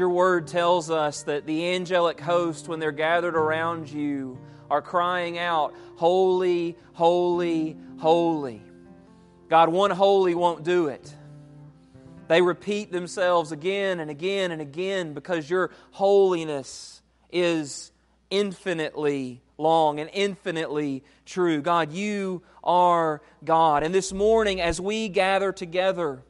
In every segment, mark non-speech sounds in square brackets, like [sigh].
Your word tells us that the angelic host, when they're gathered around you, are crying out, Holy, holy, holy. God, one holy won't do it. They repeat themselves again and again and again because your holiness is infinitely long and infinitely true. God, you are God. And this morning, as we gather together,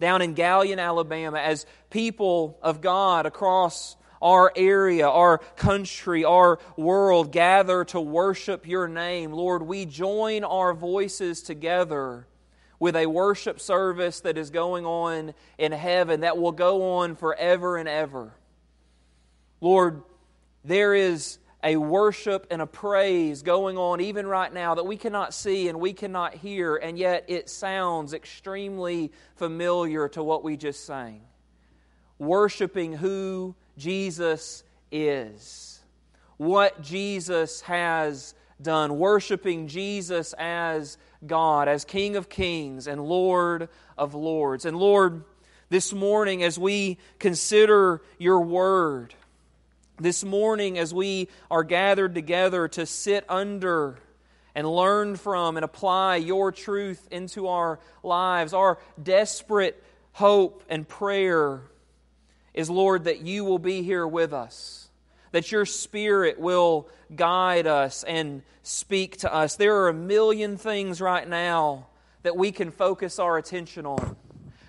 down in Gallion, Alabama, as people of God across our area, our country, our world gather to worship your name, Lord, we join our voices together with a worship service that is going on in heaven that will go on forever and ever. Lord, there is a worship and a praise going on even right now that we cannot see and we cannot hear, and yet it sounds extremely familiar to what we just sang. Worshiping who Jesus is, what Jesus has done, worshiping Jesus as God, as King of Kings and Lord of Lords. And Lord, this morning, as we consider your word, this morning, as we are gathered together to sit under and learn from and apply your truth into our lives, our desperate hope and prayer is, Lord, that you will be here with us, that your Spirit will guide us and speak to us. There are a million things right now that we can focus our attention on.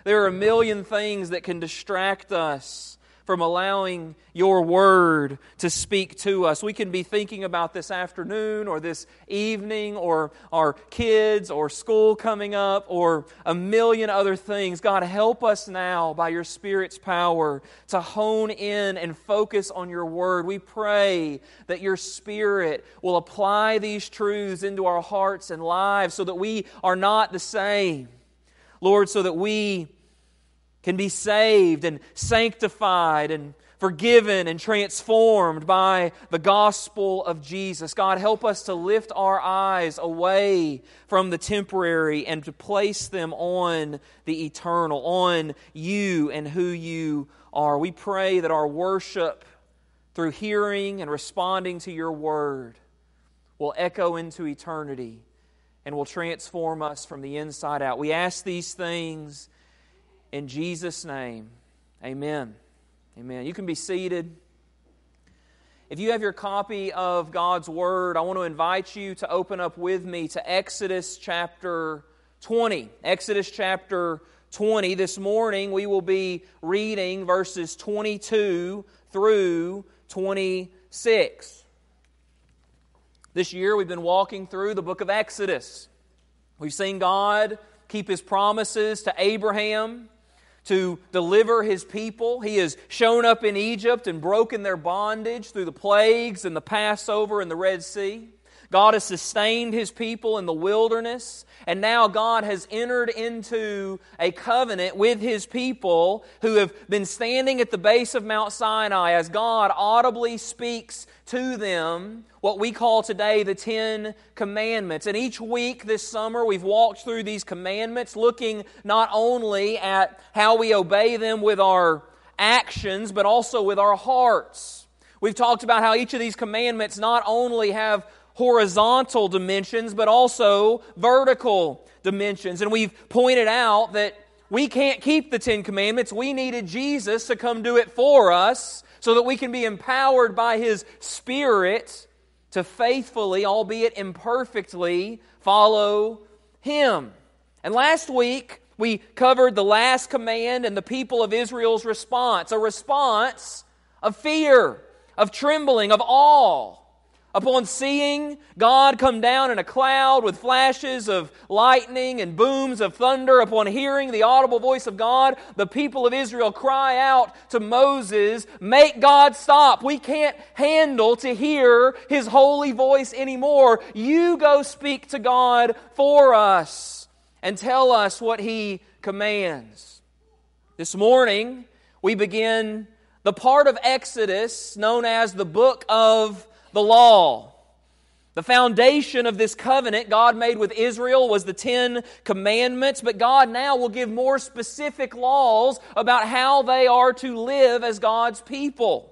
There are a million things that can distract us from allowing your word to speak to us. We can be thinking about this afternoon or this evening or our kids or school coming up or a million other things. God, help us now by your Spirit's power to hone in and focus on your word. We pray that your Spirit will apply these truths into our hearts and lives so that we are not the same. Lord, so that we can be saved and sanctified and forgiven and transformed by the gospel of Jesus. God, help us to lift our eyes away from the temporary and to place them on the eternal, on you and who you are. We pray that our worship through hearing and responding to your word will echo into eternity and will transform us from the inside out. We ask these things in Jesus' name, amen. Amen. You can be seated. If you have your copy of God's Word, I want to invite you to open up with me to Exodus chapter 20. Exodus chapter 20. This morning we will be reading verses 22 through 26. This year we've been walking through the book of Exodus. We've seen God keep His promises to Abraham to deliver his people. He has shown up in Egypt and broken their bondage through the plagues and the Passover and the Red Sea. God has sustained his people in the wilderness, and now God has entered into a covenant with his people who have been standing at the base of Mount Sinai as God audibly speaks to them what we call today the Ten Commandments. And each week this summer, we've walked through these commandments, looking not only at how we obey them with our actions, but also with our hearts. We've talked about how each of these commandments not only have horizontal dimensions, but also vertical dimensions. And we've pointed out that we can't keep the Ten Commandments. We needed Jesus to come do it for us so that we can be empowered by His Spirit to faithfully, albeit imperfectly, follow Him. And last week, we covered the last command and the people of Israel's response a response of fear, of trembling, of awe upon seeing God come down in a cloud with flashes of lightning and booms of thunder, upon hearing the audible voice of God, the people of Israel cry out to Moses, Make God stop. We can't handle to hear his holy voice anymore. You go speak to God for us and tell us what he commands. This morning, we begin the part of Exodus known as the book of the law. The foundation of this covenant God made with Israel was the Ten Commandments, but God now will give more specific laws about how they are to live as God's people.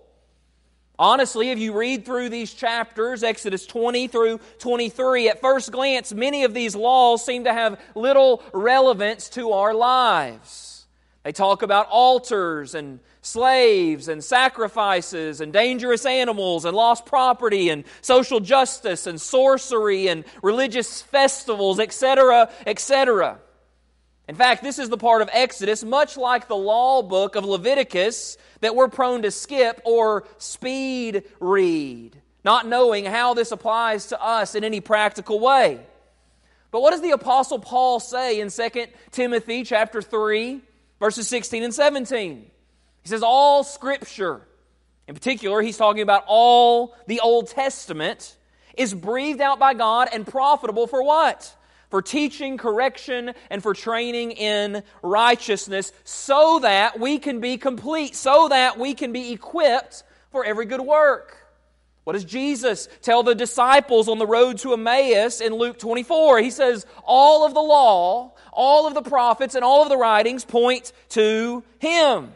Honestly, if you read through these chapters, Exodus 20 through 23, at first glance, many of these laws seem to have little relevance to our lives. They talk about altars and slaves and sacrifices and dangerous animals and lost property and social justice and sorcery and religious festivals, etc., etc. In fact, this is the part of Exodus, much like the law book of Leviticus, that we're prone to skip or speed read, not knowing how this applies to us in any practical way. But what does the apostle Paul say in 2 Timothy chapter 3 verses 16 and 17? He says, All Scripture, in particular, he's talking about all the Old Testament, is breathed out by God and profitable for what? For teaching, correction, and for training in righteousness, so that we can be complete, so that we can be equipped for every good work. What does Jesus tell the disciples on the road to Emmaus in Luke 24? He says, All of the law, all of the prophets, and all of the writings point to Him.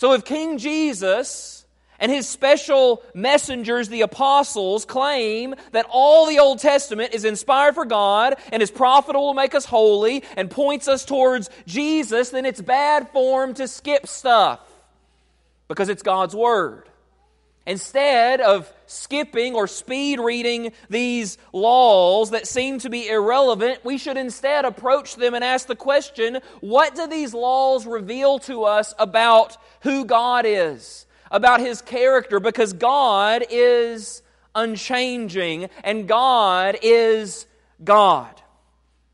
So if King Jesus and his special messengers, the apostles, claim that all the Old Testament is inspired for God and is profitable to make us holy and points us towards Jesus, then it's bad form to skip stuff because it's God's Word. Instead of skipping or speed reading these laws that seem to be irrelevant, we should instead approach them and ask the question what do these laws reveal to us about who God is, about His character? Because God is unchanging and God is God.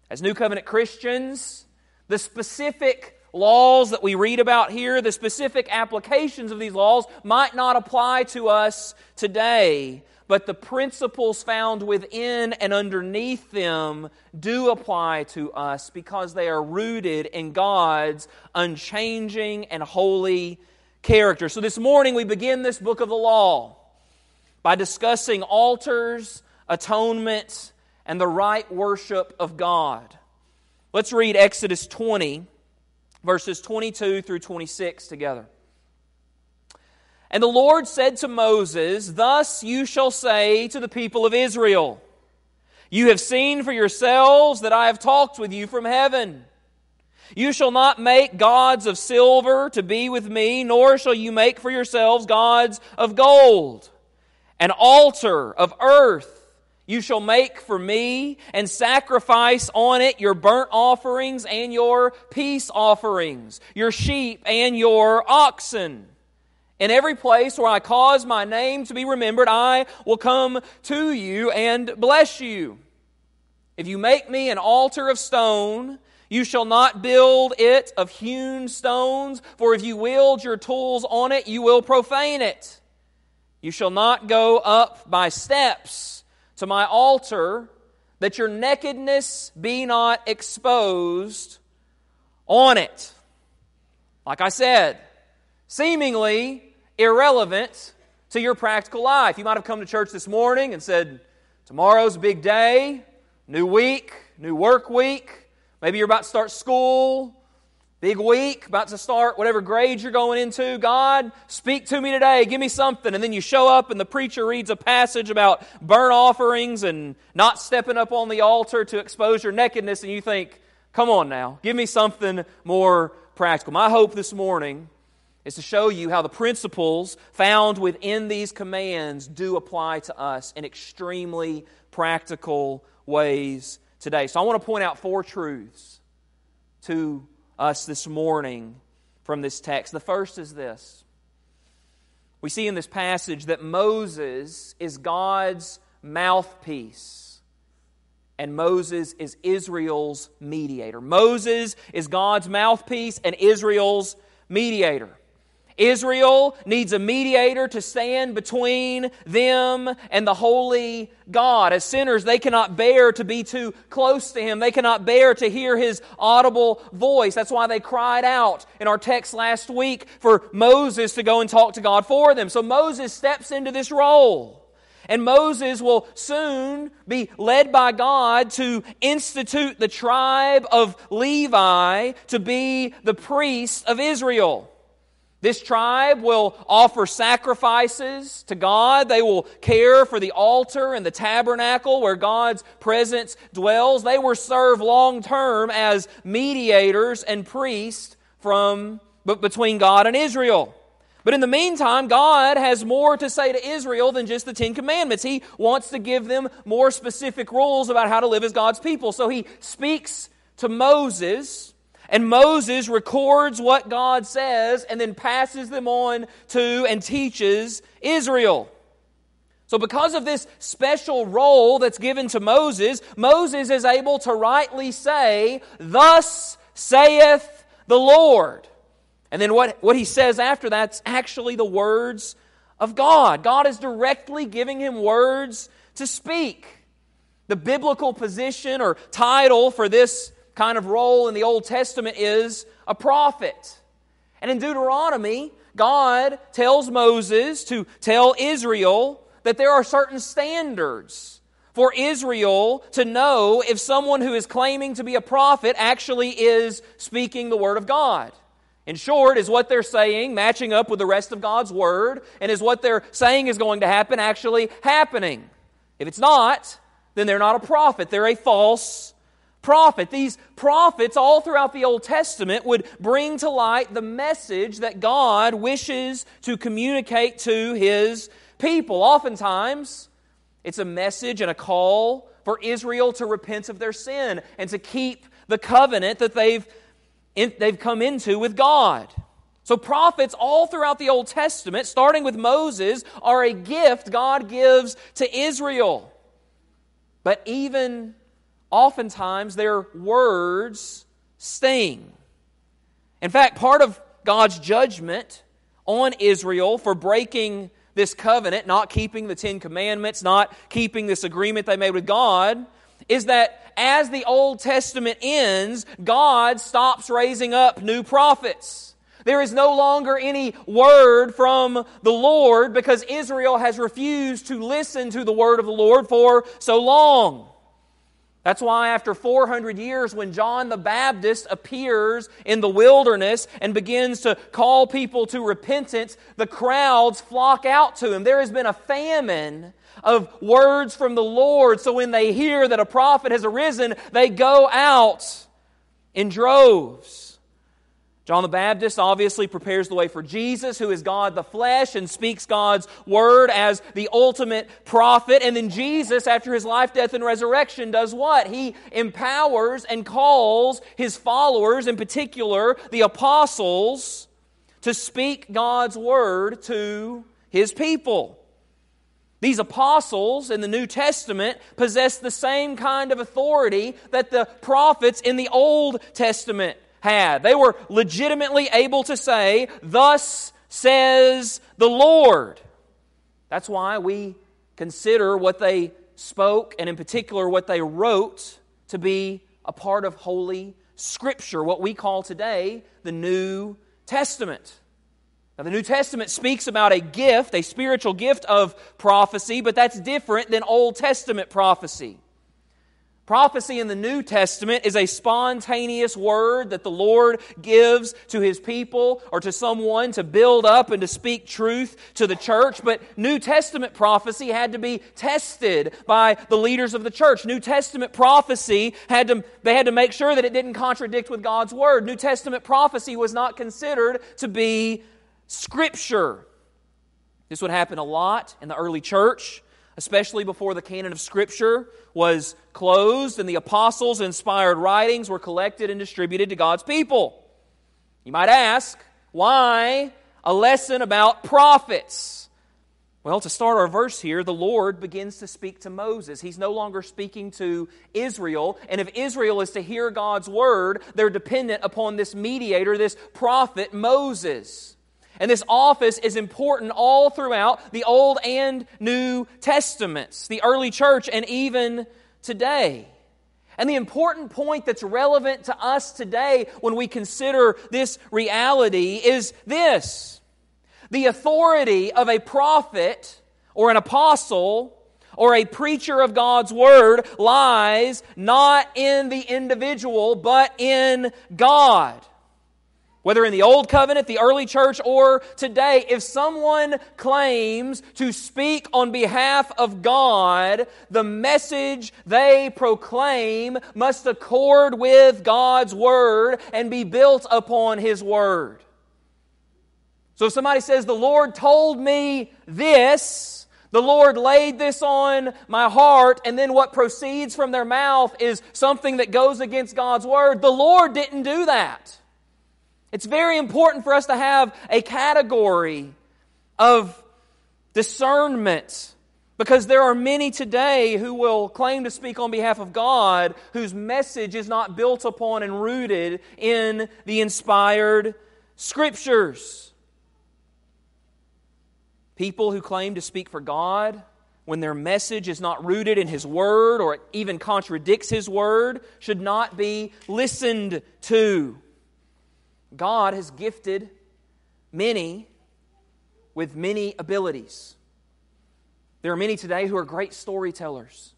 As New Covenant Christians, the specific laws that we read about here, the specific applications of these laws, might not apply to us today, but the principles found within and underneath them do apply to us because they are rooted in God's unchanging and holy character. So this morning we begin this book of the law by discussing altars, atonement, and the right worship of God. Let's read Exodus 20 verses 22 through 26 together. And the Lord said to Moses, Thus you shall say to the people of Israel, You have seen for yourselves that I have talked with you from heaven. You shall not make gods of silver to be with me, nor shall you make for yourselves gods of gold. An altar of earth you shall make for me and sacrifice on it your burnt offerings and your peace offerings, your sheep and your oxen. In every place where I cause my name to be remembered, I will come to you and bless you. If you make me an altar of stone, you shall not build it of hewn stones, for if you wield your tools on it, you will profane it. You shall not go up by steps to my altar, that your nakedness be not exposed on it. Like I said, seemingly irrelevant to your practical life. You might have come to church this morning and said, Tomorrow's a big day, new week, new work week. Maybe you're about to start school. Big week, about to start whatever grade you're going into. God, speak to me today. Give me something. And then you show up and the preacher reads a passage about burnt offerings and not stepping up on the altar to expose your nakedness. And you think, come on now, give me something more practical. My hope this morning is to show you how the principles found within these commands do apply to us in extremely practical ways today. So I want to point out four truths to us this morning from this text. The first is this we see in this passage that Moses is God's mouthpiece. And Moses is Israel's mediator. Moses is God's mouthpiece and Israel's mediator. Israel needs a mediator to stand between them and the holy God. As sinners, they cannot bear to be too close to Him. They cannot bear to hear His audible voice. That's why they cried out in our text last week for Moses to go and talk to God for them. So Moses steps into this role. And Moses will soon be led by God to institute the tribe of Levi to be the priest of Israel. This tribe will offer sacrifices to God. They will care for the altar and the tabernacle where God's presence dwells. They will serve long term as mediators and priests from, between God and Israel. But in the meantime, God has more to say to Israel than just the Ten Commandments. He wants to give them more specific rules about how to live as God's people. So he speaks to Moses, and Moses records what God says and then passes them on to and teaches Israel. So, because of this special role that's given to Moses, Moses is able to rightly say, Thus saith the Lord. And then what, what he says after that's actually the words of God. God is directly giving him words to speak. The biblical position or title for this kind of role in the Old Testament is a prophet. And in Deuteronomy, God tells Moses to tell Israel that there are certain standards for Israel to know if someone who is claiming to be a prophet actually is speaking the Word of God. In short, is what they're saying matching up with the rest of God's Word? And is what they're saying is going to happen actually happening? If it's not, then they're not a prophet. They're a false prophet. These prophets, all throughout the Old Testament, would bring to light the message that God wishes to communicate to His people. Oftentimes, it's a message and a call for Israel to repent of their sin and to keep the covenant that they've in, they've come into with God. So, prophets all throughout the Old Testament, starting with Moses, are a gift God gives to Israel. But even oftentimes, their words sting. In fact, part of God's judgment on Israel for breaking this covenant, not keeping the Ten Commandments, not keeping this agreement they made with God, is that as the Old Testament ends, God stops raising up new prophets. There is no longer any word from the Lord because Israel has refused to listen to the word of the Lord for so long. That's why, after 400 years, when John the Baptist appears in the wilderness and begins to call people to repentance, the crowds flock out to him. There has been a famine of words from the Lord. So when they hear that a prophet has arisen, they go out in droves. John the Baptist obviously prepares the way for Jesus, who is God the flesh and speaks God's word as the ultimate prophet. And then Jesus, after his life, death, and resurrection, does what? He empowers and calls his followers, in particular the apostles, to speak God's word to his people. These apostles in the New Testament possess the same kind of authority that the prophets in the Old Testament had. They were legitimately able to say, Thus says the Lord. That's why we consider what they spoke, and in particular what they wrote, to be a part of Holy Scripture, what we call today the New Testament. Now, the New Testament speaks about a gift, a spiritual gift of prophecy, but that's different than Old Testament prophecy. Prophecy in the New Testament is a spontaneous word that the Lord gives to His people or to someone to build up and to speak truth to the church. But New Testament prophecy had to be tested by the leaders of the church. New Testament prophecy had to, they had to make sure that it didn't contradict with God's Word. New Testament prophecy was not considered to be Scripture. This would happen a lot in the early church, especially before the canon of Scripture was closed and the apostles' inspired writings were collected and distributed to God's people. You might ask, why a lesson about prophets? Well, to start our verse here, the Lord begins to speak to Moses. He's no longer speaking to Israel. And if Israel is to hear God's word, they're dependent upon this mediator, this prophet, Moses. And this office is important all throughout the Old and New Testaments, the early church, and even today. And the important point that's relevant to us today when we consider this reality is this the authority of a prophet or an apostle or a preacher of God's word lies not in the individual, but in God. Whether in the Old Covenant, the early church, or today, if someone claims to speak on behalf of God, the message they proclaim must accord with God's Word and be built upon His Word. So if somebody says, The Lord told me this, the Lord laid this on my heart, and then what proceeds from their mouth is something that goes against God's Word, the Lord didn't do that. It's very important for us to have a category of discernment because there are many today who will claim to speak on behalf of God whose message is not built upon and rooted in the inspired Scriptures. People who claim to speak for God when their message is not rooted in His Word or even contradicts His Word should not be listened to. God has gifted many with many abilities. There are many today who are great storytellers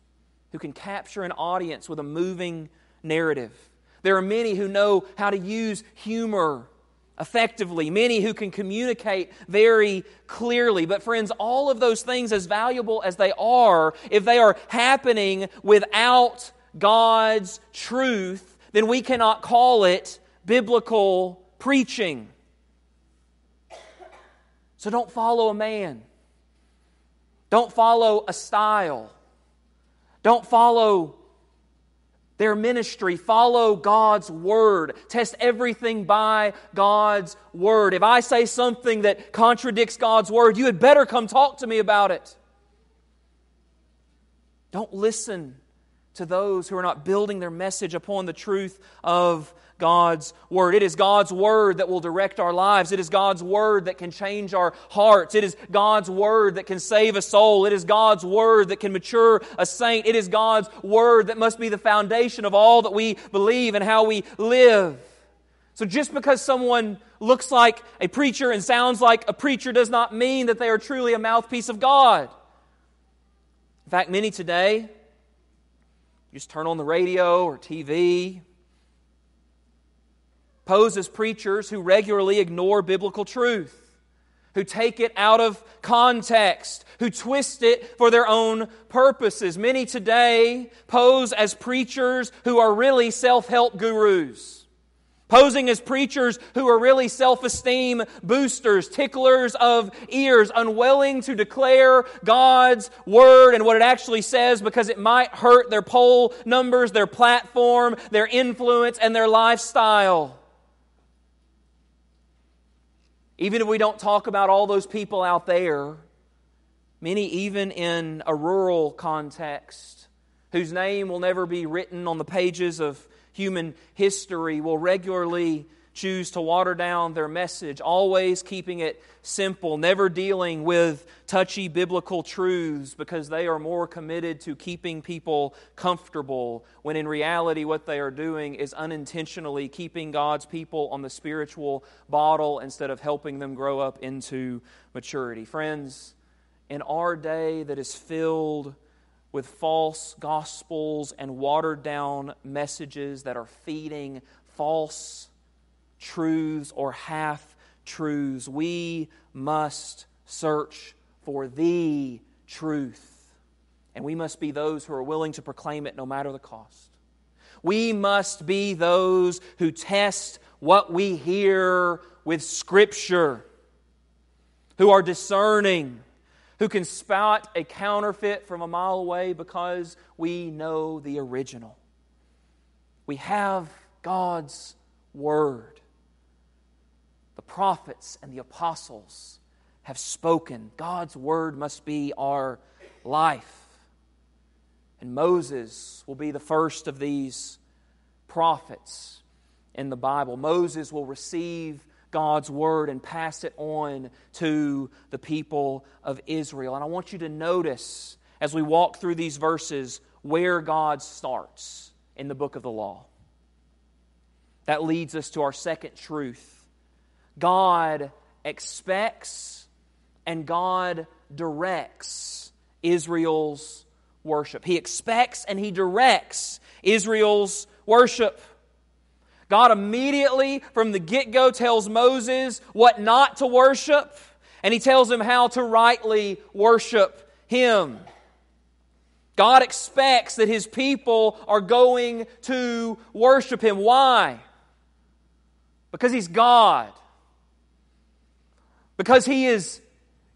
who can capture an audience with a moving narrative. There are many who know how to use humor effectively, many who can communicate very clearly. But, friends, all of those things, as valuable as they are, if they are happening without God's truth, then we cannot call it biblical preaching. So don't follow a man. Don't follow a style. Don't follow their ministry. Follow God's word. Test everything by God's word. If I say something that contradicts God's word, you had better come talk to me about it. Don't listen to those who are not building their message upon the truth of God's Word. It is God's Word that will direct our lives. It is God's Word that can change our hearts. It is God's Word that can save a soul. It is God's Word that can mature a saint. It is God's Word that must be the foundation of all that we believe and how we live. So just because someone looks like a preacher and sounds like a preacher does not mean that they are truly a mouthpiece of God. In fact, many today, just turn on the radio or TV, pose as preachers who regularly ignore biblical truth, who take it out of context, who twist it for their own purposes. Many today pose as preachers who are really self help gurus posing as preachers who are really self esteem boosters, ticklers of ears, unwilling to declare God's word and what it actually says because it might hurt their poll numbers, their platform, their influence, and their lifestyle. Even if we don't talk about all those people out there, many, even in a rural context, whose name will never be written on the pages of human history, will regularly choose to water down their message, always keeping it simple, never dealing with touchy biblical truths because they are more committed to keeping people comfortable, when in reality, what they are doing is unintentionally keeping God's people on the spiritual bottle instead of helping them grow up into maturity. Friends, in our day that is filled with false gospels and watered down messages that are feeding false truths or half truths. We must search for the truth. And we must be those who are willing to proclaim it no matter the cost. We must be those who test what we hear with Scripture, who are discerning, who can spot a counterfeit from a mile away because we know the original. We have God's Word the prophets and the apostles have spoken. God's word must be our life. And Moses will be the first of these prophets in the Bible. Moses will receive God's word and pass it on to the people of Israel. And I want you to notice as we walk through these verses where God starts in the book of the law. That leads us to our second truth God expects and God directs Israel's worship. He expects and he directs Israel's worship. God immediately from the get go tells Moses what not to worship, and he tells him how to rightly worship him. God expects that his people are going to worship him. Why? Because he's God. Because he is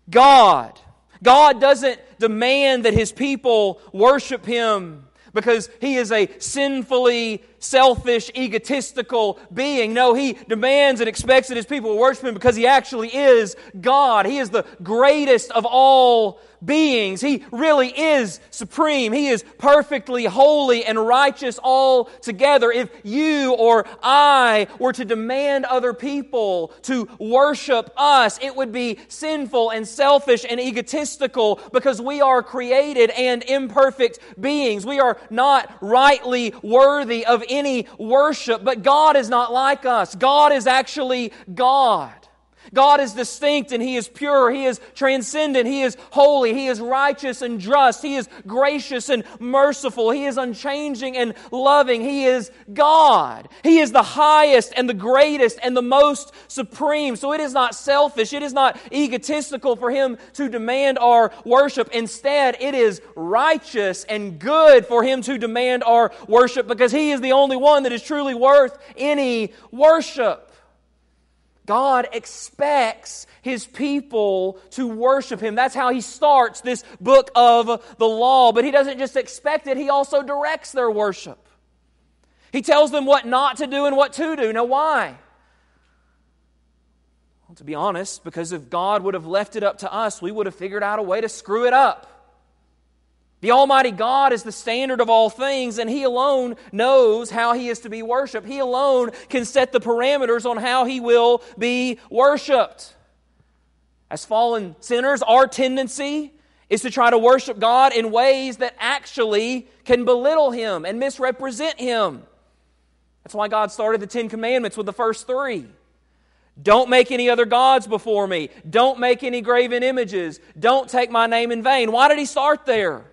God. God doesn't demand that his people worship him because he is a sinfully selfish, egotistical being. No, he demands and expects that his people worship him because he actually is God. He is the greatest of all beings. He really is supreme. He is perfectly holy and righteous all together. If you or I were to demand other people to worship us, it would be sinful and selfish and egotistical because we are created and imperfect beings. We are not rightly worthy of any worship, but God is not like us. God is actually God. God is distinct and He is pure. He is transcendent. He is holy. He is righteous and just. He is gracious and merciful. He is unchanging and loving. He is God. He is the highest and the greatest and the most supreme. So it is not selfish. It is not egotistical for Him to demand our worship. Instead, it is righteous and good for Him to demand our worship because He is the only one that is truly worth any worship. God expects his people to worship him. That's how he starts this book of the law. But he doesn't just expect it, he also directs their worship. He tells them what not to do and what to do. Now, why? Well, to be honest, because if God would have left it up to us, we would have figured out a way to screw it up. The Almighty God is the standard of all things, and He alone knows how He is to be worshiped. He alone can set the parameters on how He will be worshiped. As fallen sinners, our tendency is to try to worship God in ways that actually can belittle Him and misrepresent Him. That's why God started the Ten Commandments with the first three. Don't make any other gods before me. Don't make any graven images. Don't take my name in vain. Why did He start there?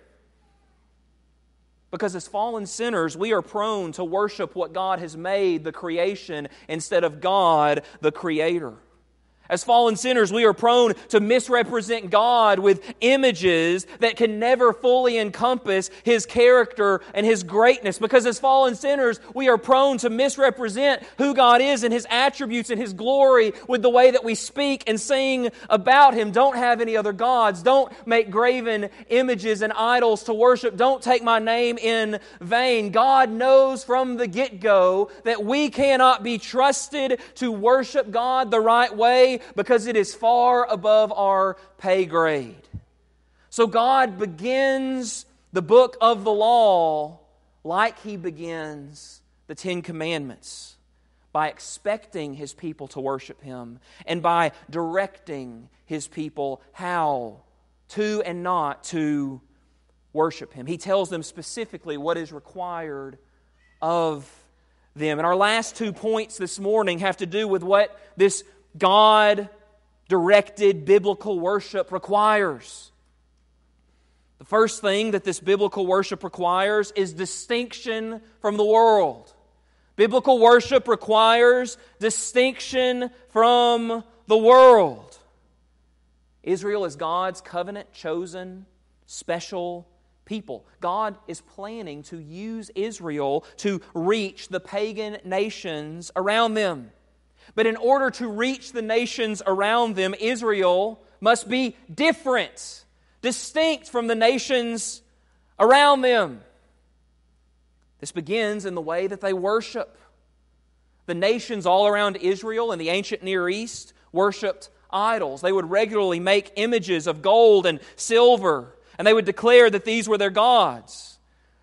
Because as fallen sinners, we are prone to worship what God has made, the creation, instead of God, the Creator. As fallen sinners, we are prone to misrepresent God with images that can never fully encompass His character and His greatness. Because as fallen sinners, we are prone to misrepresent who God is and His attributes and His glory with the way that we speak and sing about Him. Don't have any other gods. Don't make graven images and idols to worship. Don't take my name in vain. God knows from the get go that we cannot be trusted to worship God the right way because it is far above our pay grade. So God begins the book of the law like he begins the Ten Commandments by expecting his people to worship him and by directing his people how to and not to worship him. He tells them specifically what is required of them. And our last two points this morning have to do with what this God directed biblical worship requires. The first thing that this biblical worship requires is distinction from the world. Biblical worship requires distinction from the world. Israel is God's covenant chosen, special people. God is planning to use Israel to reach the pagan nations around them. But in order to reach the nations around them, Israel must be different, distinct from the nations around them. This begins in the way that they worship. The nations all around Israel in the ancient Near East worshiped idols. They would regularly make images of gold and silver, and they would declare that these were their gods.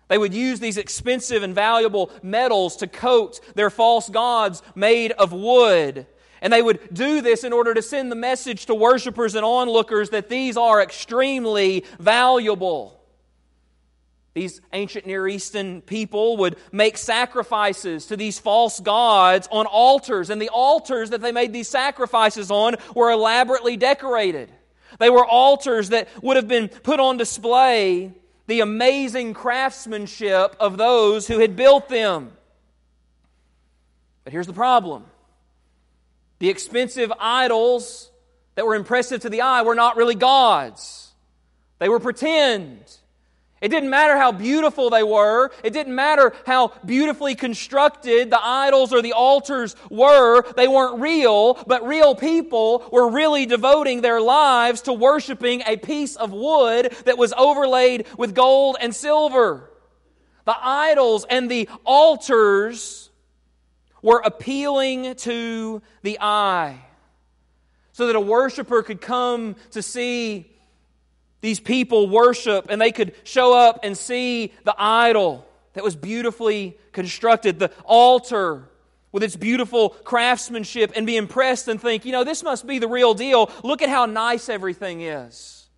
They would use these expensive and valuable metals to coat their false gods made of wood. And they would do this in order to send the message to worshipers and onlookers that these are extremely valuable. These ancient Near Eastern people would make sacrifices to these false gods on altars, and the altars that they made these sacrifices on were elaborately decorated. They were altars that would have been put on display the amazing craftsmanship of those who had built them. But here's the problem the expensive idols that were impressive to the eye were not really gods, they were pretend. It didn't matter how beautiful they were. It didn't matter how beautifully constructed the idols or the altars were. They weren't real, but real people were really devoting their lives to worshiping a piece of wood that was overlaid with gold and silver. The idols and the altars were appealing to the eye so that a worshiper could come to see these people worship and they could show up and see the idol that was beautifully constructed, the altar with its beautiful craftsmanship, and be impressed and think, you know, this must be the real deal. Look at how nice everything is.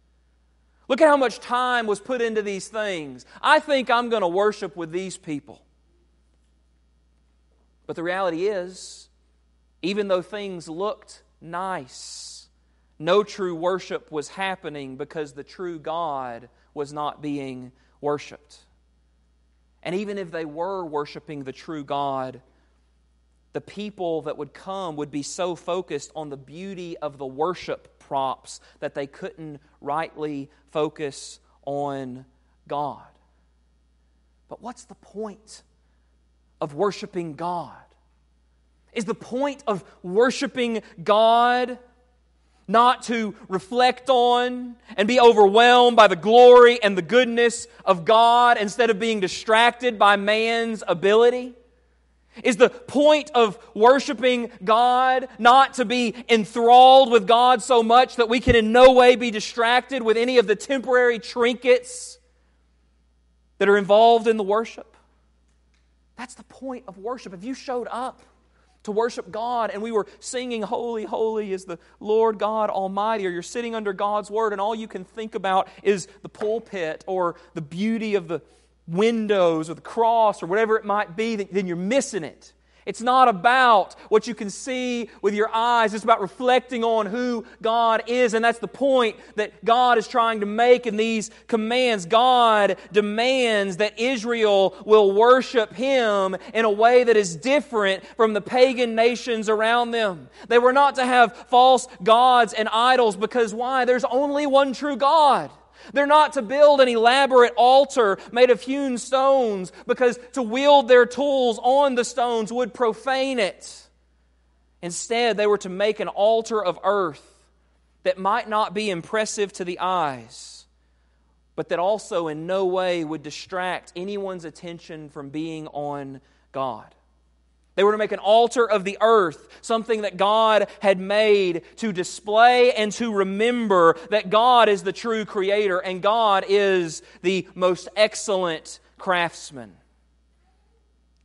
Look at how much time was put into these things. I think I'm going to worship with these people. But the reality is, even though things looked nice, no true worship was happening because the true God was not being worshiped. And even if they were worshiping the true God, the people that would come would be so focused on the beauty of the worship props that they couldn't rightly focus on God. But what's the point of worshiping God? Is the point of worshiping God not to reflect on and be overwhelmed by the glory and the goodness of God instead of being distracted by man's ability? Is the point of worshiping God not to be enthralled with God so much that we can in no way be distracted with any of the temporary trinkets that are involved in the worship? That's the point of worship. If you showed up to worship God, and we were singing, Holy, Holy is the Lord God Almighty, or you're sitting under God's Word, and all you can think about is the pulpit or the beauty of the windows or the cross or whatever it might be, then you're missing it. It's not about what you can see with your eyes. It's about reflecting on who God is. And that's the point that God is trying to make in these commands. God demands that Israel will worship Him in a way that is different from the pagan nations around them. They were not to have false gods and idols because why? There's only one true God. They're not to build an elaborate altar made of hewn stones because to wield their tools on the stones would profane it. Instead, they were to make an altar of earth that might not be impressive to the eyes, but that also in no way would distract anyone's attention from being on God. They were to make an altar of the earth, something that God had made to display and to remember that God is the true creator and God is the most excellent craftsman.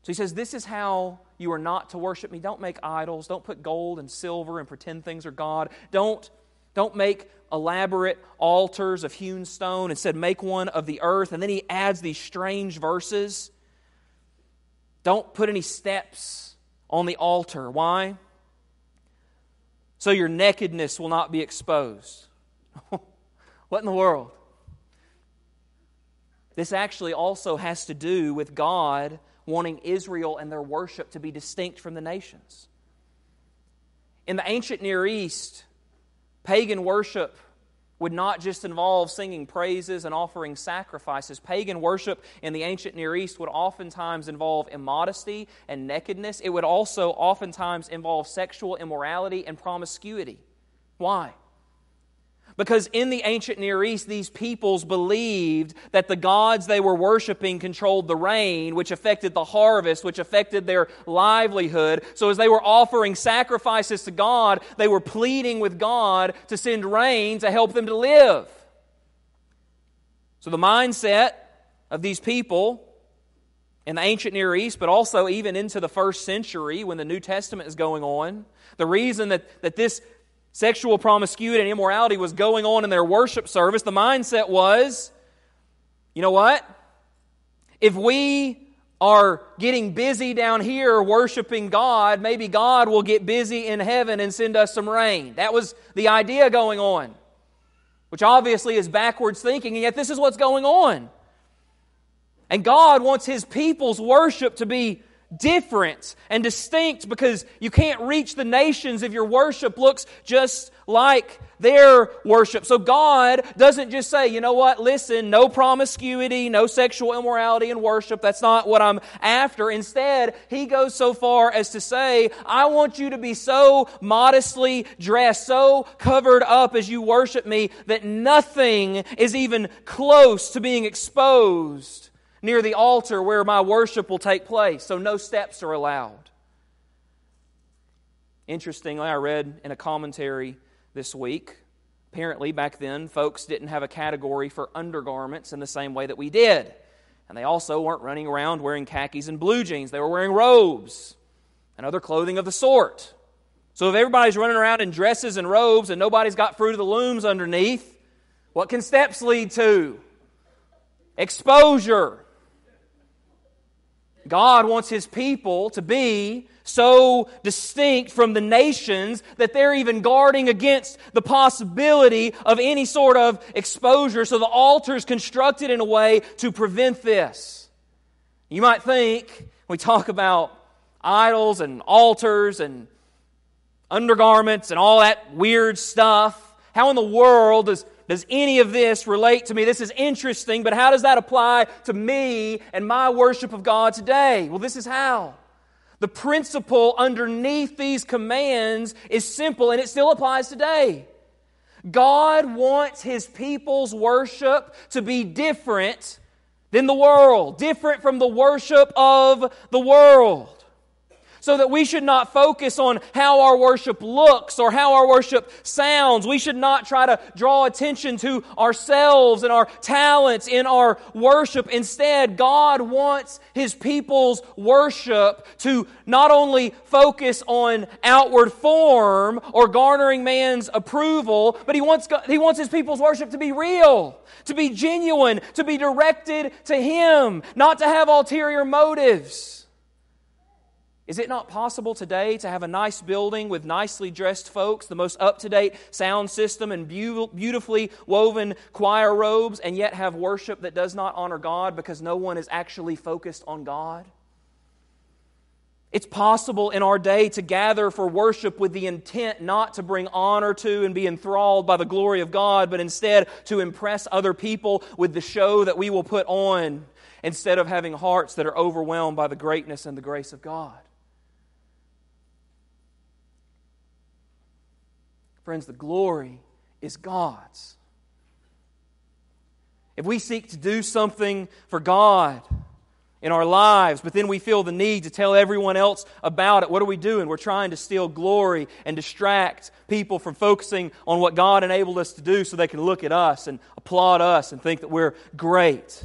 So he says, This is how you are not to worship me. Don't make idols. Don't put gold and silver and pretend things are God. Don't, don't make elaborate altars of hewn stone. Instead, make one of the earth. And then he adds these strange verses. Don't put any steps on the altar. Why? So your nakedness will not be exposed. [laughs] what in the world? This actually also has to do with God wanting Israel and their worship to be distinct from the nations. In the ancient Near East, pagan worship would not just involve singing praises and offering sacrifices. Pagan worship in the ancient Near East would oftentimes involve immodesty and nakedness. It would also oftentimes involve sexual immorality and promiscuity. Why? Because in the ancient Near East, these peoples believed that the gods they were worshiping controlled the rain, which affected the harvest, which affected their livelihood. So as they were offering sacrifices to God, they were pleading with God to send rain to help them to live. So the mindset of these people in the ancient Near East, but also even into the first century when the New Testament is going on, the reason that, that this sexual promiscuity and immorality was going on in their worship service, the mindset was you know what? If we are getting busy down here worshiping God, maybe God will get busy in heaven and send us some rain. That was the idea going on. which obviously is backwards thinking, and yet this is what's going on. And God wants His people's worship to be different and distinct because you can't reach the nations if your worship looks just like their worship. So God doesn't just say, you know what, listen, no promiscuity, no sexual immorality in worship. That's not what I'm after. Instead, He goes so far as to say, I want you to be so modestly dressed, so covered up as you worship me that nothing is even close to being exposed near the altar where my worship will take place, so no steps are allowed. Interestingly, I read in a commentary this week, apparently back then, folks didn't have a category for undergarments in the same way that we did. And they also weren't running around wearing khakis and blue jeans, they were wearing robes and other clothing of the sort. So if everybody's running around in dresses and robes and nobody's got fruit of the looms underneath, what can steps lead to? Exposure. God wants His people to be so distinct from the nations that they're even guarding against the possibility of any sort of exposure. So the altar is constructed in a way to prevent this. You might think, we talk about idols and altars and undergarments and all that weird stuff, how in the world does does any of this relate to me? This is interesting, but how does that apply to me and my worship of God today? Well, this is how. The principle underneath these commands is simple and it still applies today. God wants His people's worship to be different than the world, different from the worship of the world so that we should not focus on how our worship looks or how our worship sounds. We should not try to draw attention to ourselves and our talents in our worship. Instead, God wants His people's worship to not only focus on outward form or garnering man's approval, but He wants, he wants His people's worship to be real, to be genuine, to be directed to Him, not to have ulterior motives. Is it not possible today to have a nice building with nicely dressed folks, the most up to date sound system, and beautifully woven choir robes, and yet have worship that does not honor God because no one is actually focused on God? It's possible in our day to gather for worship with the intent not to bring honor to and be enthralled by the glory of God, but instead to impress other people with the show that we will put on instead of having hearts that are overwhelmed by the greatness and the grace of God. Friends, the glory is God's. If we seek to do something for God in our lives, but then we feel the need to tell everyone else about it, what are we doing? We're trying to steal glory and distract people from focusing on what God enabled us to do so they can look at us and applaud us and think that we're great.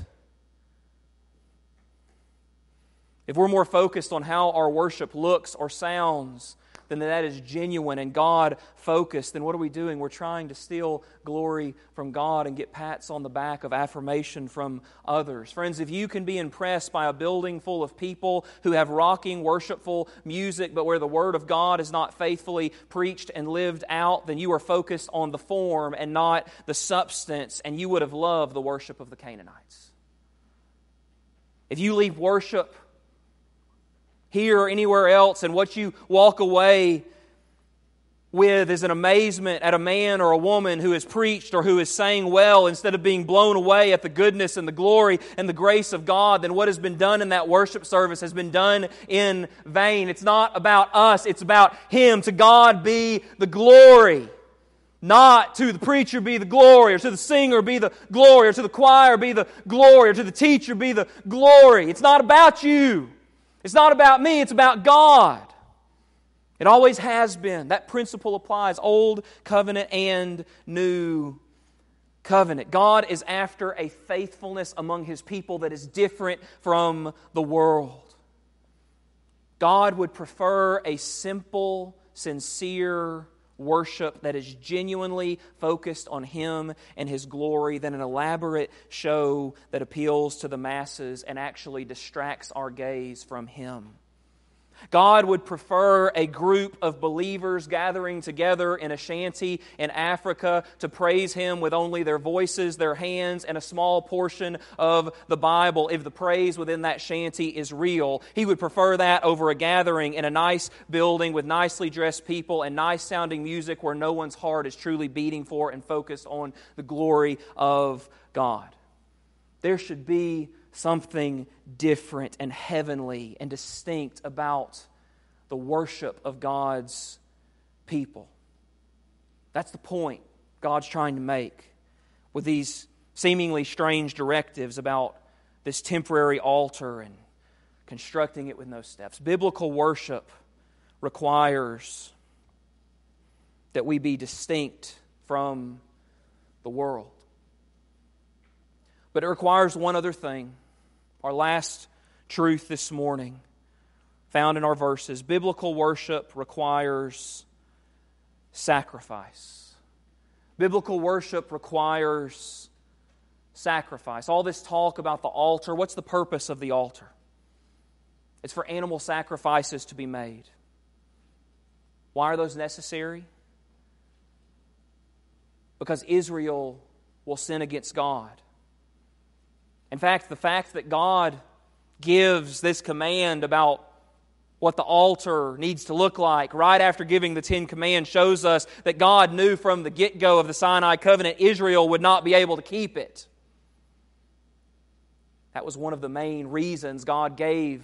If we're more focused on how our worship looks or sounds then that is genuine and God focused, then what are we doing? We're trying to steal glory from God and get pats on the back of affirmation from others. Friends, if you can be impressed by a building full of people who have rocking, worshipful music, but where the Word of God is not faithfully preached and lived out, then you are focused on the form and not the substance, and you would have loved the worship of the Canaanites. If you leave worship here or anywhere else, and what you walk away with is an amazement at a man or a woman who has preached or who is saying well instead of being blown away at the goodness and the glory and the grace of God, then what has been done in that worship service has been done in vain. It's not about us, it's about Him. To God be the glory. Not to the preacher be the glory, or to the singer be the glory, or to the choir be the glory, or to the teacher be the glory. It's not about you. It's not about me, it's about God. It always has been. That principle applies, Old Covenant and New Covenant. God is after a faithfulness among His people that is different from the world. God would prefer a simple, sincere worship that is genuinely focused on Him and His glory than an elaborate show that appeals to the masses and actually distracts our gaze from Him. God would prefer a group of believers gathering together in a shanty in Africa to praise Him with only their voices, their hands, and a small portion of the Bible if the praise within that shanty is real. He would prefer that over a gathering in a nice building with nicely dressed people and nice sounding music where no one's heart is truly beating for and focused on the glory of God. There should be something different and heavenly and distinct about the worship of God's people. That's the point God's trying to make with these seemingly strange directives about this temporary altar and constructing it with no steps. Biblical worship requires that we be distinct from the world. But it requires one other thing. Our last truth this morning, found in our verses biblical worship requires sacrifice. Biblical worship requires sacrifice. All this talk about the altar, what's the purpose of the altar? It's for animal sacrifices to be made. Why are those necessary? Because Israel will sin against God. In fact, the fact that God gives this command about what the altar needs to look like right after giving the Ten Commands shows us that God knew from the get go of the Sinai covenant Israel would not be able to keep it. That was one of the main reasons God gave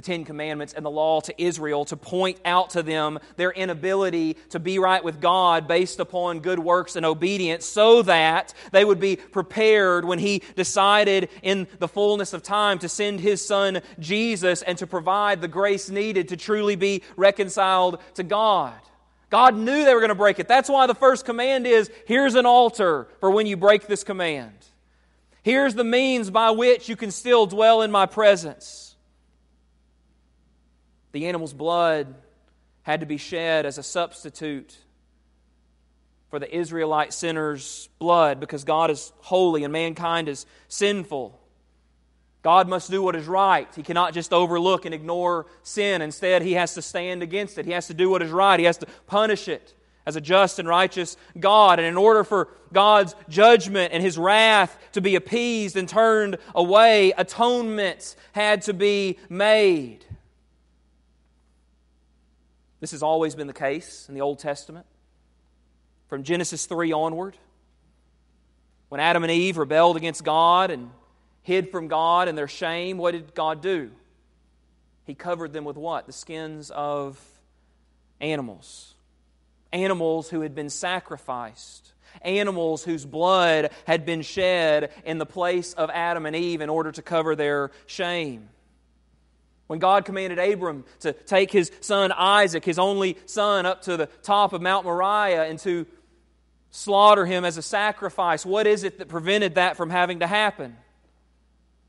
the Ten Commandments and the law to Israel to point out to them their inability to be right with God based upon good works and obedience so that they would be prepared when He decided in the fullness of time to send His Son Jesus and to provide the grace needed to truly be reconciled to God. God knew they were going to break it. That's why the first command is here's an altar for when you break this command. Here's the means by which you can still dwell in my presence. The animal's blood had to be shed as a substitute for the Israelite sinner's blood because God is holy and mankind is sinful. God must do what is right. He cannot just overlook and ignore sin. Instead, he has to stand against it. He has to do what is right. He has to punish it as a just and righteous God. And in order for God's judgment and his wrath to be appeased and turned away, atonements had to be made. This has always been the case in the Old Testament. From Genesis 3 onward, when Adam and Eve rebelled against God and hid from God in their shame, what did God do? He covered them with what? The skins of animals. Animals who had been sacrificed. Animals whose blood had been shed in the place of Adam and Eve in order to cover their shame. When God commanded Abram to take his son Isaac, his only son, up to the top of Mount Moriah and to slaughter him as a sacrifice, what is it that prevented that from having to happen?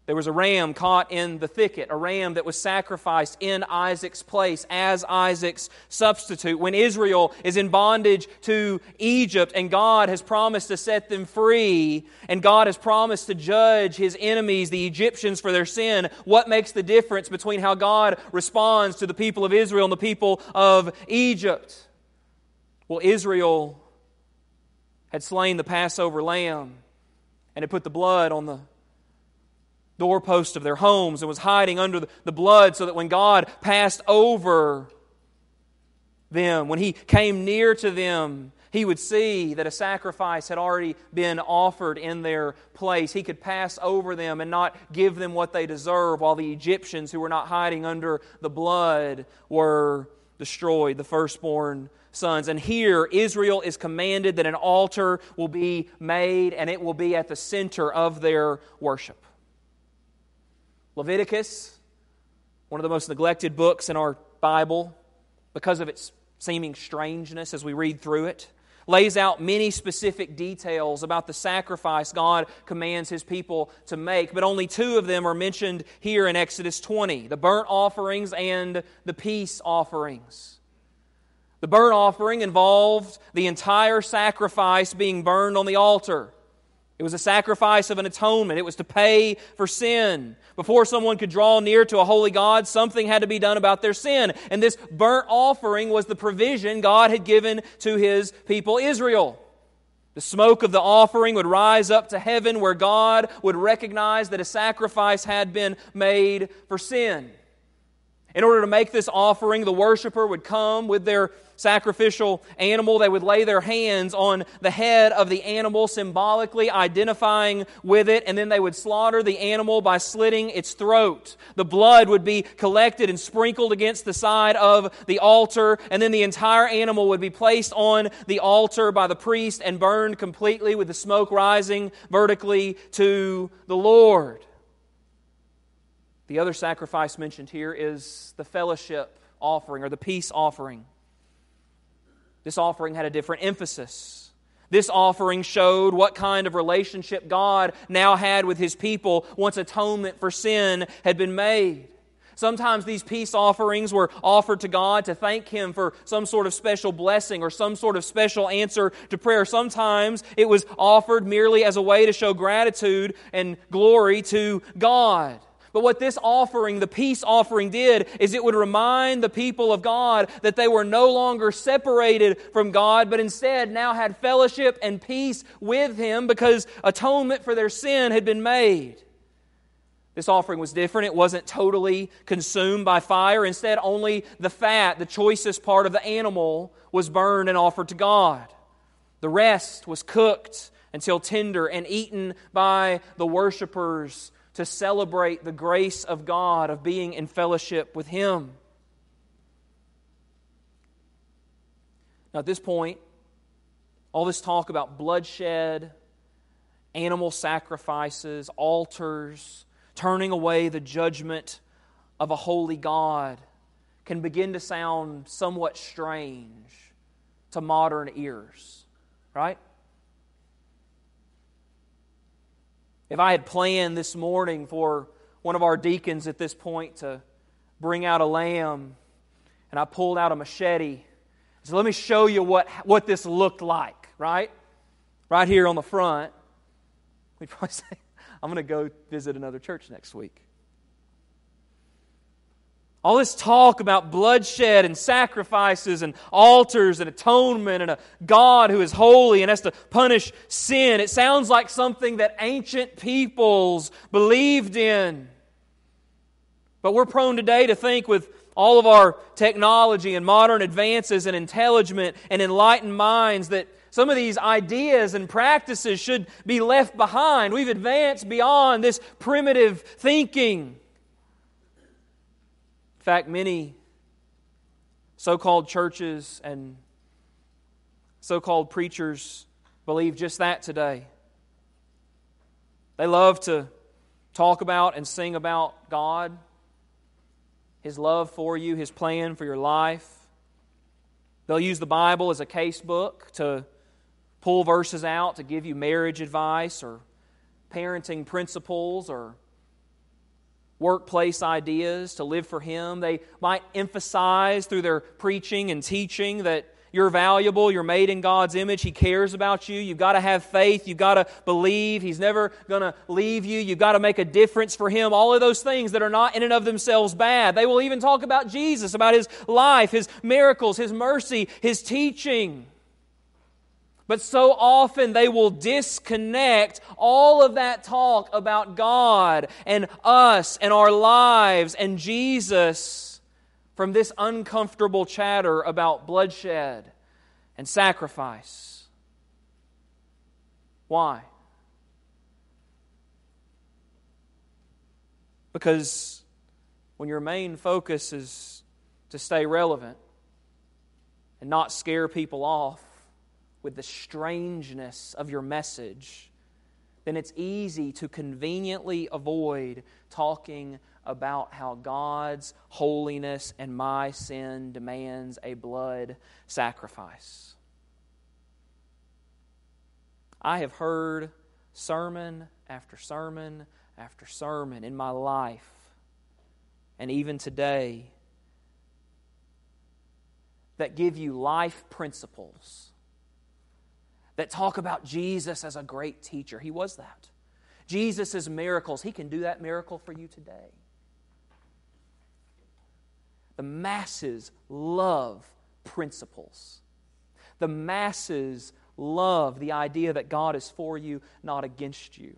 There was a ram caught in the thicket, a ram that was sacrificed in Isaac's place as Isaac's substitute. When Israel is in bondage to Egypt and God has promised to set them free and God has promised to judge his enemies, the Egyptians, for their sin, what makes the difference between how God responds to the people of Israel and the people of Egypt? Well, Israel had slain the Passover lamb and had put the blood on the doorpost of their homes and was hiding under the blood so that when God passed over them, when He came near to them, he would see that a sacrifice had already been offered in their place. He could pass over them and not give them what they deserve, while the Egyptians, who were not hiding under the blood, were destroyed, the firstborn sons. And here, Israel is commanded that an altar will be made and it will be at the center of their worship. Leviticus, one of the most neglected books in our Bible because of its seeming strangeness as we read through it, lays out many specific details about the sacrifice God commands His people to make, but only two of them are mentioned here in Exodus 20 the burnt offerings and the peace offerings. The burnt offering involved the entire sacrifice being burned on the altar. It was a sacrifice of an atonement. It was to pay for sin. Before someone could draw near to a holy God, something had to be done about their sin. And this burnt offering was the provision God had given to his people Israel. The smoke of the offering would rise up to heaven where God would recognize that a sacrifice had been made for sin. In order to make this offering, the worshiper would come with their sacrificial animal. They would lay their hands on the head of the animal, symbolically identifying with it, and then they would slaughter the animal by slitting its throat. The blood would be collected and sprinkled against the side of the altar, and then the entire animal would be placed on the altar by the priest and burned completely with the smoke rising vertically to the Lord. The other sacrifice mentioned here is the fellowship offering or the peace offering. This offering had a different emphasis. This offering showed what kind of relationship God now had with his people once atonement for sin had been made. Sometimes these peace offerings were offered to God to thank Him for some sort of special blessing or some sort of special answer to prayer. Sometimes it was offered merely as a way to show gratitude and glory to God. But what this offering, the peace offering, did is it would remind the people of God that they were no longer separated from God, but instead now had fellowship and peace with Him because atonement for their sin had been made. This offering was different. It wasn't totally consumed by fire. Instead, only the fat, the choicest part of the animal, was burned and offered to God. The rest was cooked until tender and eaten by the worshippers to celebrate the grace of God of being in fellowship with Him. Now, at this point, all this talk about bloodshed, animal sacrifices, altars, turning away the judgment of a holy God can begin to sound somewhat strange to modern ears, right? If I had planned this morning for one of our deacons at this point to bring out a lamb, and I pulled out a machete, so let me show you what, what this looked like, right? Right here on the front. We'd probably [laughs] say, I'm going to go visit another church next week. All this talk about bloodshed and sacrifices and altars and atonement and a God who is holy and has to punish sin, it sounds like something that ancient peoples believed in. But we're prone today to think with all of our technology and modern advances and intelligent and enlightened minds that some of these ideas and practices should be left behind. We've advanced beyond this primitive thinking. In fact, many so called churches and so called preachers believe just that today. They love to talk about and sing about God, His love for you, His plan for your life. They'll use the Bible as a case book to pull verses out to give you marriage advice or parenting principles or workplace ideas to live for Him. They might emphasize through their preaching and teaching that you're valuable, you're made in God's image, He cares about you. You've got to have faith, you've got to believe, He's never going to leave you, you've got to make a difference for Him. All of those things that are not in and of themselves bad. They will even talk about Jesus, about His life, His miracles, His mercy, His teaching. But so often they will disconnect all of that talk about God and us and our lives and Jesus from this uncomfortable chatter about bloodshed and sacrifice. Why? Because when your main focus is to stay relevant and not scare people off, with the strangeness of your message, then it's easy to conveniently avoid talking about how God's holiness and my sin demands a blood sacrifice. I have heard sermon after sermon after sermon in my life, and even today, that give you life principles that talk about Jesus as a great teacher. He was that. Jesus' miracles, He can do that miracle for you today. The masses love principles. The masses love the idea that God is for you, not against you.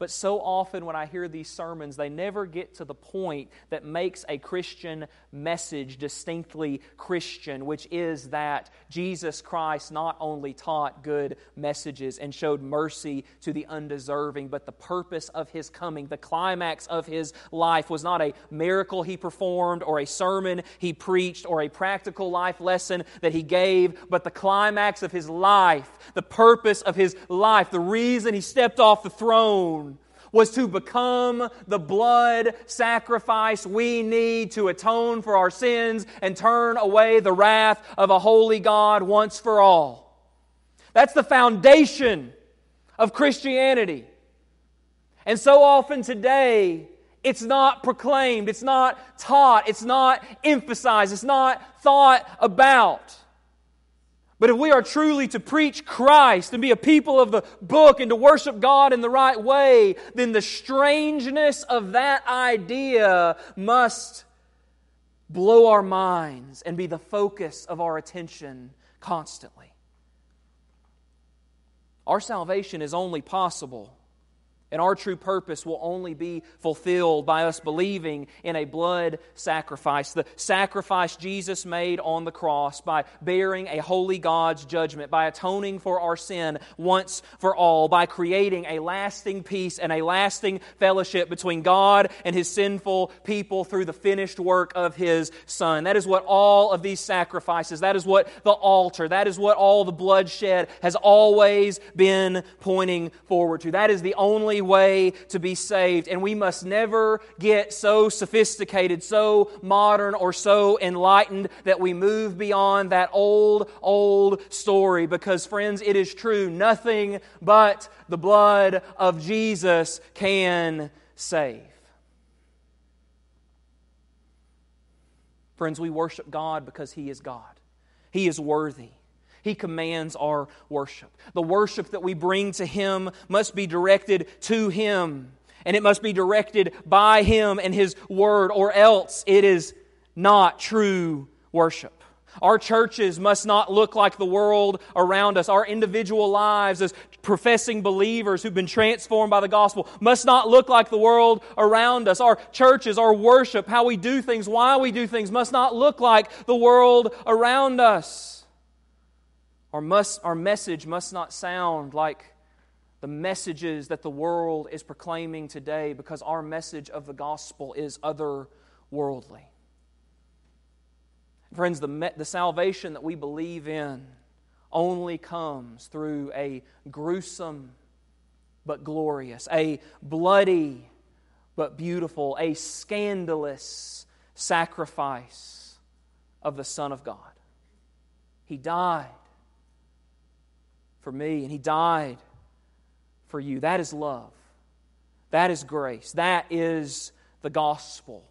But so often when I hear these sermons, they never get to the point that makes a Christian message distinctly Christian, which is that Jesus Christ not only taught good messages and showed mercy to the undeserving, but the purpose of his coming, the climax of his life, was not a miracle he performed or a sermon he preached or a practical life lesson that he gave, but the climax of his life, the purpose of his life, the reason he stepped off the throne was to become the blood sacrifice we need to atone for our sins and turn away the wrath of a holy God once for all. That's the foundation of Christianity. And so often today, it's not proclaimed, it's not taught, it's not emphasized, it's not thought about. But if we are truly to preach Christ and be a people of the book and to worship God in the right way, then the strangeness of that idea must blow our minds and be the focus of our attention constantly. Our salvation is only possible and our true purpose will only be fulfilled by us believing in a blood sacrifice. The sacrifice Jesus made on the cross by bearing a holy God's judgment, by atoning for our sin once for all, by creating a lasting peace and a lasting fellowship between God and His sinful people through the finished work of His Son. That is what all of these sacrifices, that is what the altar, that is what all the bloodshed has always been pointing forward to. That is the only way to be saved. And we must never get so sophisticated, so modern, or so enlightened that we move beyond that old, old story. Because, friends, it is true. Nothing but the blood of Jesus can save. Friends, we worship God because He is God. He is worthy. He commands our worship. The worship that we bring to Him must be directed to Him, and it must be directed by Him and His Word, or else it is not true worship. Our churches must not look like the world around us. Our individual lives as professing believers who've been transformed by the gospel must not look like the world around us. Our churches, our worship, how we do things, why we do things must not look like the world around us. Our, must, our message must not sound like the messages that the world is proclaiming today because our message of the gospel is otherworldly. Friends, the, the salvation that we believe in only comes through a gruesome but glorious, a bloody but beautiful, a scandalous sacrifice of the Son of God. He died for me, and He died for you. That is love. That is grace. That is the gospel.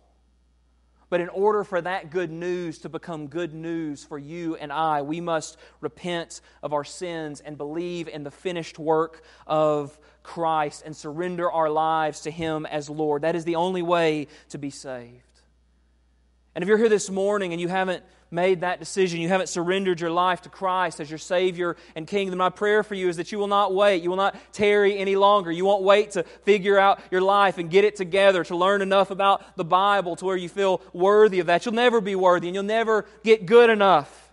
But in order for that good news to become good news for you and I, we must repent of our sins and believe in the finished work of Christ and surrender our lives to Him as Lord. That is the only way to be saved. And if you're here this morning and you haven't made that decision, you haven't surrendered your life to Christ as your Savior and King, then my prayer for you is that you will not wait. You will not tarry any longer. You won't wait to figure out your life and get it together, to learn enough about the Bible to where you feel worthy of that. You'll never be worthy and you'll never get good enough.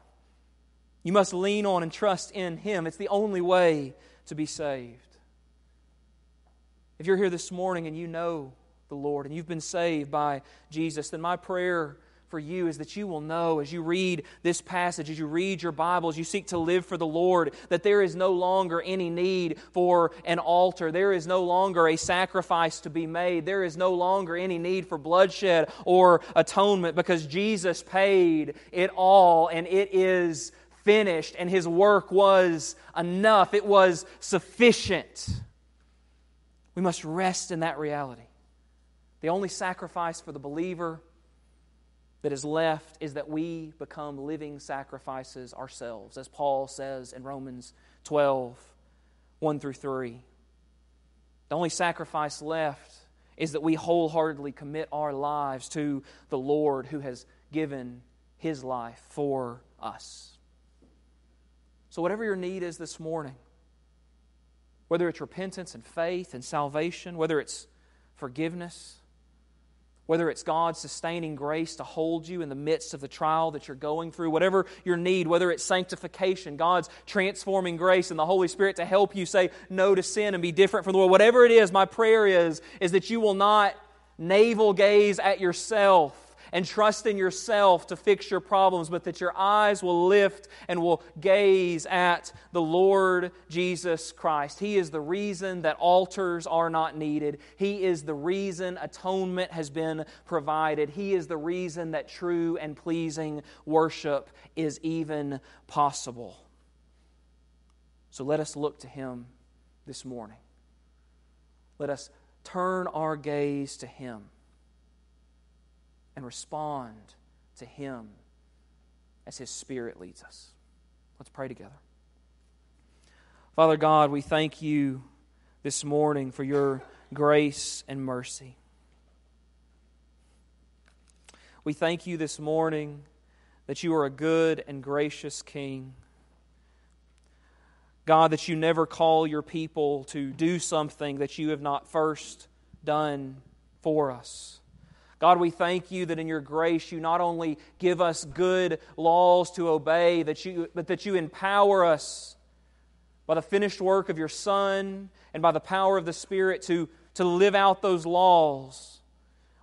You must lean on and trust in Him. It's the only way to be saved. If you're here this morning and you know the Lord and you've been saved by Jesus, then my prayer for you is that you will know as you read this passage, as you read your Bible, as you seek to live for the Lord, that there is no longer any need for an altar. There is no longer a sacrifice to be made. There is no longer any need for bloodshed or atonement because Jesus paid it all and it is finished and his work was enough. It was sufficient. We must rest in that reality. The only sacrifice for the believer that is left is that we become living sacrifices ourselves, as Paul says in Romans 12, 1 through 3. The only sacrifice left is that we wholeheartedly commit our lives to the Lord who has given his life for us. So, whatever your need is this morning, whether it's repentance and faith and salvation, whether it's forgiveness, whether it's God's sustaining grace to hold you in the midst of the trial that you're going through, whatever your need, whether it's sanctification, God's transforming grace, and the Holy Spirit to help you say no to sin and be different from the world, whatever it is, my prayer is, is that you will not navel gaze at yourself and trust in yourself to fix your problems, but that your eyes will lift and will gaze at the Lord Jesus Christ. He is the reason that altars are not needed. He is the reason atonement has been provided. He is the reason that true and pleasing worship is even possible. So let us look to Him this morning. Let us turn our gaze to Him and respond to Him as His Spirit leads us. Let's pray together. Father God, we thank you this morning for your grace and mercy. We thank you this morning that you are a good and gracious King. God, that you never call your people to do something that you have not first done for us. God, we thank you that in your grace you not only give us good laws to obey, that you, but that you empower us by the finished work of your Son and by the power of the Spirit to, to live out those laws.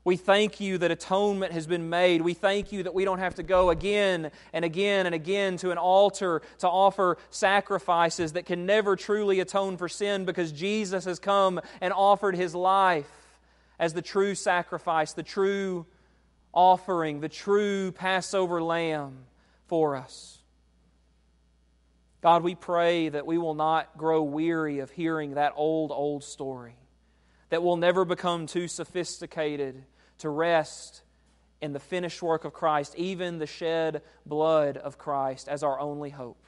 We thank you that atonement has been made. We thank you that we don't have to go again and again and again to an altar to offer sacrifices that can never truly atone for sin because Jesus has come and offered his life as the true sacrifice, the true offering, the true Passover lamb for us. God, we pray that we will not grow weary of hearing that old, old story, that we'll never become too sophisticated to rest in the finished work of Christ, even the shed blood of Christ, as our only hope.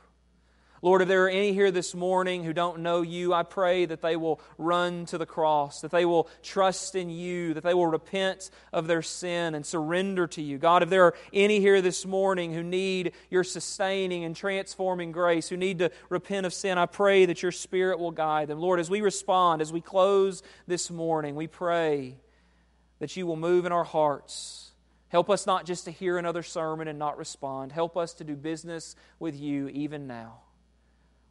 Lord, if there are any here this morning who don't know you, I pray that they will run to the cross, that they will trust in you, that they will repent of their sin and surrender to you. God, if there are any here this morning who need your sustaining and transforming grace, who need to repent of sin, I pray that your Spirit will guide them. Lord, as we respond, as we close this morning, we pray that you will move in our hearts. Help us not just to hear another sermon and not respond. Help us to do business with you even now.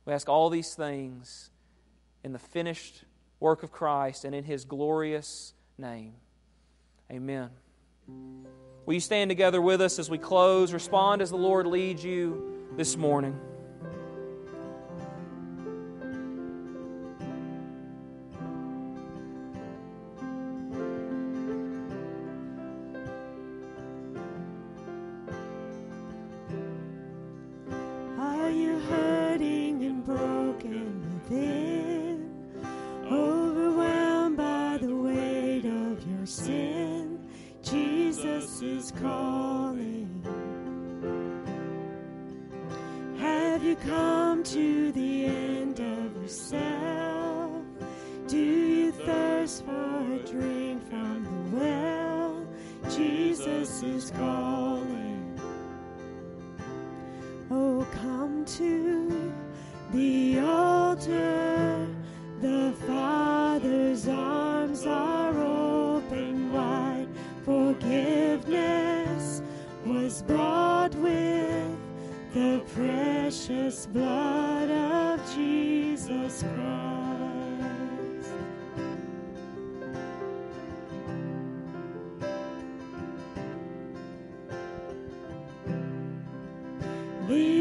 We ask all these things in the finished work of Christ and in His glorious name. Amen. Will you stand together with us as we close? Respond as the Lord leads you this morning. come to the end of yourself? Do you thirst for a drink from the well? Jesus is called.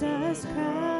Jesus Christ.